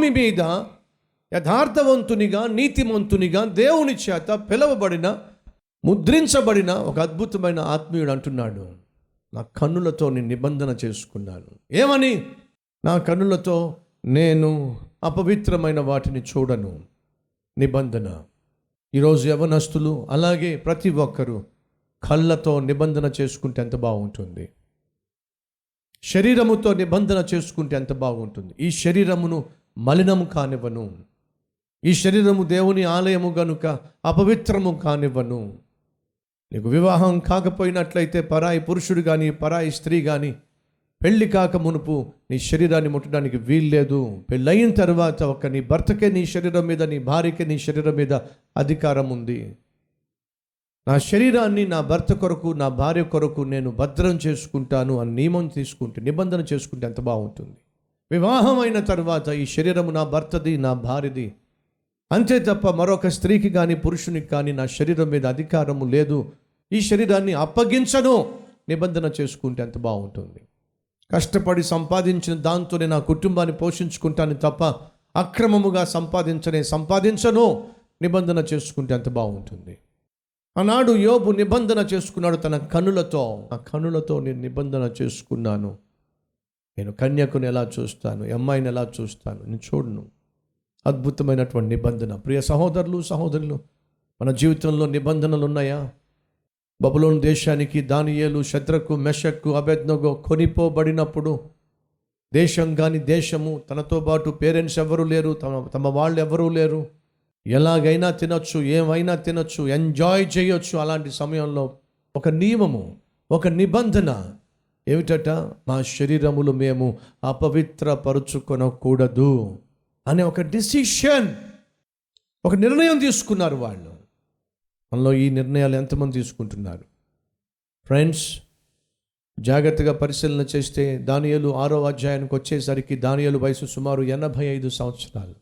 భూమి మీద యథార్థవంతునిగా నీతిమంతునిగా దేవుని చేత పిలవబడిన ముద్రించబడిన ఒక అద్భుతమైన ఆత్మీయుడు అంటున్నాడు. నా కన్నులతో నేను నిబంధన చేసుకున్నాను. ఏమని? నా కన్నులతో నేను అపవిత్రమైన వాటిని చూడను. నిబంధన. ఈరోజు యవనస్తులు అలాగే ప్రతి ఒక్కరూ కళ్ళతో నిబంధన చేసుకుంటే ఎంత బాగుంటుంది? శరీరముతో నిబంధన చేసుకుంటే ఎంత బాగుంటుంది? ఈ శరీరమును మలినము కానివ్వను. ఈ శరీరము దేవుని ఆలయము గనుక అపవిత్రము కానివ్వను. నీకు వివాహం కాకపోయినట్లయితే పరాయి పురుషుడు కానీ పరాయి స్త్రీ కానీ పెళ్ళి కాక మునుపు నీ శరీరాన్ని ముట్టడానికి వీల్లేదు. పెళ్ళయిన తర్వాత ఒక నీ భర్తకే నీ శరీరం మీద నీ భార్యకే నీ శరీరం మీద అధికారం ఉంది. నా శరీరాన్ని నా భర్త కొరకు నా భార్య కొరకు నేను భద్రం చేసుకుంటాను అని నియమం తీసుకుంటే నిబంధన చేసుకుంటే ఎంత బాగుంటుంది? వివాహమైన తర్వాత ఈ శరీరము నా భర్తది నా భార్యది. అంతే తప్ప మరొక స్త్రీకి కానీ పురుషునికి కానీ నా శరీరం మీద అధికారము లేదు. ఈ శరీరాన్ని అప్పగించను. నిబంధన చేసుకుంటే ఎంత బాగుంటుంది. కష్టపడి సంపాదించిన దాంతోనే నా కుటుంబాన్ని పోషించుకుంటాను తప్ప అక్రమముగా సంపాదించనే సంపాదించను. నిబంధన చేసుకుంటే ఎంత బాగుంటుంది. ఆనాడు యోబు నిబంధన చేసుకున్నాడు తన కనులతో. ఆ కనులతో నేను నిబంధన చేసుకున్నాను. నేను కన్యకుని ఎలా చూస్తాను? అమ్మాయిని ఎలా చూస్తాను? నేను చూడను అద్భుతమైనటువంటి నిబంధన. ప్రియ సహోదరులు సహోదరులు మన జీవితంలో నిబంధనలు ఉన్నాయా? బబులోన్ దేశానికి దానియేలు శత్రకు మెషక్కు అభెజ్ఞగో కొనిపోబడినప్పుడు దేశం కాని దేశము తనతో పాటు పేరెంట్స్ ఎవరు లేరు తమ తమ వాళ్ళు ఎవరూ లేరు. ఎలాగైనా తినొచ్చు ఏమైనా తినొచ్చు ఎంజాయ్ చేయొచ్చు అలాంటి సమయంలో ఒక నియమము ఒక నిబంధన ఏమిటట? మా శరీరములు మేము అపవిత్రపరుచుకొనకూడదు అనే ఒక డిసిషన్ ఒక నిర్ణయం తీసుకున్నారు వాళ్ళు. మనలో ఈ నిర్ణయాలు ఎంతమంది తీసుకుంటున్నారు? ఫ్రెండ్స్ జాగ్రత్తగా పరిశీలన చేస్తే దానియలు ఆరో అధ్యాయానికి వచ్చేసరికి దానియలు వయసు సుమారు ఎనభై ఐదు సంవత్సరాలు.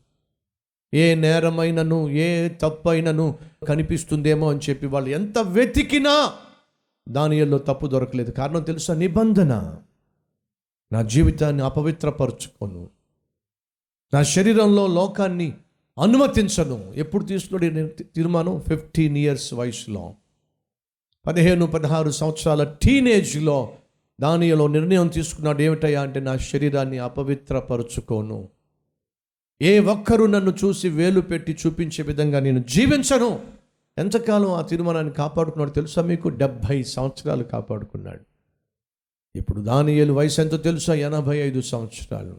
ఏ నేరమైనను ఏ తప్పైనను కనిపిస్తుందేమో అని చెప్పి వాళ్ళు ఎంత వెతికినా దానియల్లో తప్పు దొరకలేదు. కారణం తెలుసా? నిబంధన. నా జీవితాన్ని అపవిత్రపరచుకోను. నా శరీరంలో లోకాన్ని అనుమతించను. ఎప్పుడు తీసుకున్నాడు తీర్మానం? ఫిఫ్టీన్ ఇయర్స్ వయసులో. పదిహేను పదహారు సంవత్సరాల టీనేజ్లో దానిలో నిర్ణయం తీసుకున్నాడు. ఏమిటయ్యా అంటే నా శరీరాన్ని అపవిత్రపరుచుకోను. ఏ ఒక్కరూ నన్ను చూసి వేలు పెట్టి చూపించే విధంగా నేను జీవించను. ఎంతకాలం ఆ తీర్మానాన్ని కాపాడుకున్నాడు తెలుసా మీకు? డెబ్భై సంవత్సరాలు కాపాడుకున్నాడు. ఇప్పుడు దానియేలు వయసు ఎంతో తెలుసా? ఎనభై ఐదు సంవత్సరాలు.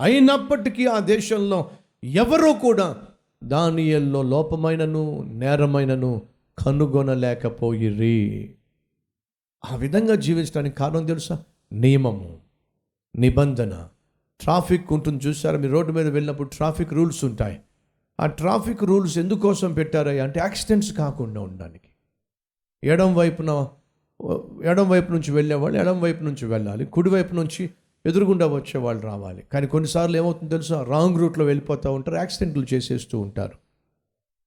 అయినప్పటికీ ఆ దేశంలో ఎవరూ కూడా దానియల్లో లోపమైనను నేరమైనను కనుగొనలేకపోయిరి. ఆ విధంగా జీవించడానికి కారణం తెలుసా? నియమము నిబంధన. ట్రాఫిక్ ఉంటుంది చూసారా? మీరు రోడ్డు మీద వెళ్ళినప్పుడు ట్రాఫిక్ రూల్స్ ఉంటాయి. ఆ ట్రాఫిక్ రూల్స్ ఎందుకోసం పెట్టారయ్యా? అంటే యాక్సిడెంట్స్ కాకుండా ఉండడానికి. ఎడం వైపున ఎడం వైపు నుంచి వెళ్ళేవాళ్ళు ఎడం వైపు నుంచి వెళ్ళాలి. కుడి వైపు నుంచి ఎదురుగుండా వచ్చేవాళ్ళు రావాలి. కానీ కొన్నిసార్లు ఏమవుతుందో తెలుసా? రాంగ్ రూట్లో వెళ్ళిపోతూ ఉంటారు యాక్సిడెంట్లు చేసేస్తూ ఉంటారు.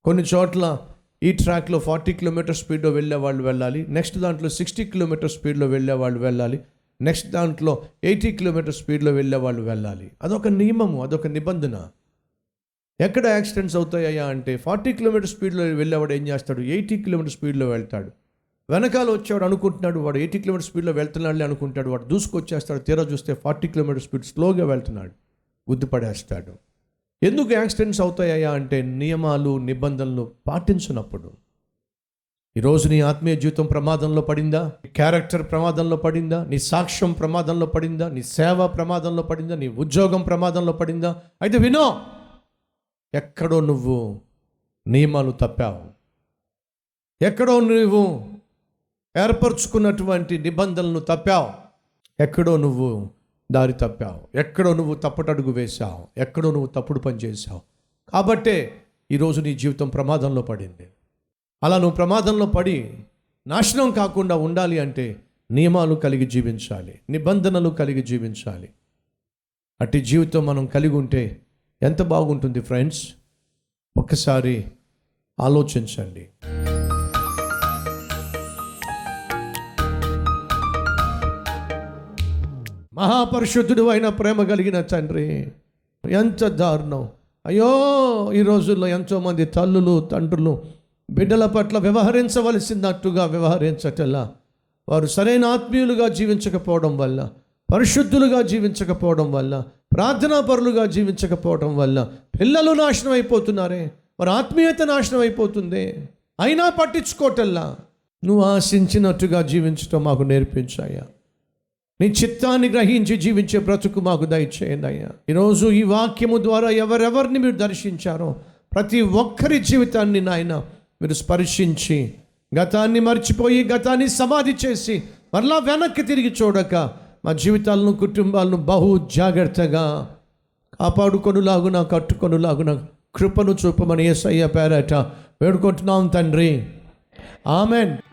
కొన్ని చోట్ల ఈ ట్రాక్లో ఫార్టీ కిలోమీటర్ స్పీడ్లో వెళ్ళే వాళ్ళు వెళ్ళాలి. నెక్స్ట్ దాంట్లో సిక్స్టీ కిలోమీటర్ స్పీడ్లో వెళ్ళే వాళ్ళు వెళ్ళాలి. నెక్స్ట్ దాంట్లో ఎయిటీ కిలోమీటర్ స్పీడ్లో వెళ్ళే వాళ్ళు వెళ్ళాలి. అదొక నియమము అదొక నిబంధన. ఎక్కడ యాక్సిడెంట్స్ అవుతాయా అంటే ఫార్టీ కిలోమీటర్ స్పీడ్లో వెళ్ళేవాడు ఏం చేస్తాడు? ఎయిటీ కిలోమీటర్ స్పీడ్లో వెళ్తాడు. వెనకాల వచ్చేవాడు అనుకుంటున్నాడు వాడు ఎయిటీ కిలోమీటర్ స్పీడ్లో వెళ్తున్నాడులే అనుకుంటాడు వాడు దూసుకొచ్చేస్తాడు తీరా చూస్తే ఫార్టీ కిలోమీటర్ స్పీడ్ స్లోగా వెళ్తున్నాడు గుద్దుపడేస్తాడు. ఎందుకు యాక్సిడెంట్స్ అవుతాయా అంటే నియమాలు నిబంధనలు పాటించినప్పుడు. ఈరోజు నీ ఆత్మీయ జీవితం ప్రమాదంలో పడిందా? నీ క్యారెక్టర్ ప్రమాదంలో పడిందా? నీ సాక్ష్యం ప్రమాదంలో పడిందా? నీ సేవ ప్రమాదంలో పడిందా? నీ ఉద్యోగం ప్రమాదంలో పడిందా? అయితే వినో! ఎక్కడో నువ్వు నియమాలు తప్పావు. ఎక్కడో నువ్వు ఏర్పరచుకున్నటువంటి నిబంధనలను తప్పావు. ఎక్కడో నువ్వు దారి తప్పావు. ఎక్కడో నువ్వు తప్పటడుగు వేశావు. ఎక్కడో నువ్వు తప్పుడు పని చేశావు. కాబట్టే ఈరోజు నీ జీవితం ప్రమాదంలో పడింది. అలా నువ్వు ప్రమాదంలో పడి నాశనం కాకుండా ఉండాలి అంటే నియమాలు కలిగి జీవించాలి. నిబంధనలు కలిగి జీవించాలి. అట్టి జీవితం మనం కలిగి ఉంటే ఎంత బాగుంటుంది ఫ్రెండ్స్ ఒక్కసారి ఆలోచించండి. మహాపరిశుద్ధుడు అయిన ప్రేమ కలిగిన తండ్రి ఎంత దారుణం. అయ్యో ఈ రోజుల్లో ఎంతోమంది తల్లులు తండ్రులు బిడ్డల పట్ల వ్యవహరించవలసినట్టుగా వ్యవహరించటల్లా వారు సరైన ఆత్మీయులుగా జీవించకపోవడం వల్ల పరిశుద్ధులుగా జీవించకపోవడం వల్ల ప్రార్థనా పరులుగా జీవించకపోవడం వల్ల పిల్లలు నాశనం అయిపోతున్నారే? వారి ఆత్మీయత నాశనం అయిపోతుంది? అయినా పట్టించుకోవటల్లా నువ్వు ఆశించినట్టుగా జీవించటం మాకు నేర్పించాయా నీ చిత్తాన్ని గ్రహించి జీవించే బ్రతుకు మాకు దయచేయండి అయ్యా ఈరోజు ఈ వాక్యము ద్వారా ఎవరెవరిని మీరు దర్శించారో ప్రతి ఒక్కరి జీవితాన్ని నాయన మీరు స్పర్శించి గతాన్ని మర్చిపోయి గతాన్ని సమాధి చేసి మరలా వెనక్కి తిరిగి చూడక మా జీవితాలను కుటుంబాలను బహు జాగ్రత్తగా కాపాడుకొనులాగున కట్టుకొనులాగున కృపను చూపమని ఏసయ్య పేరట వేడుకుంటున్నాం తండ్రి. ఆమెన్.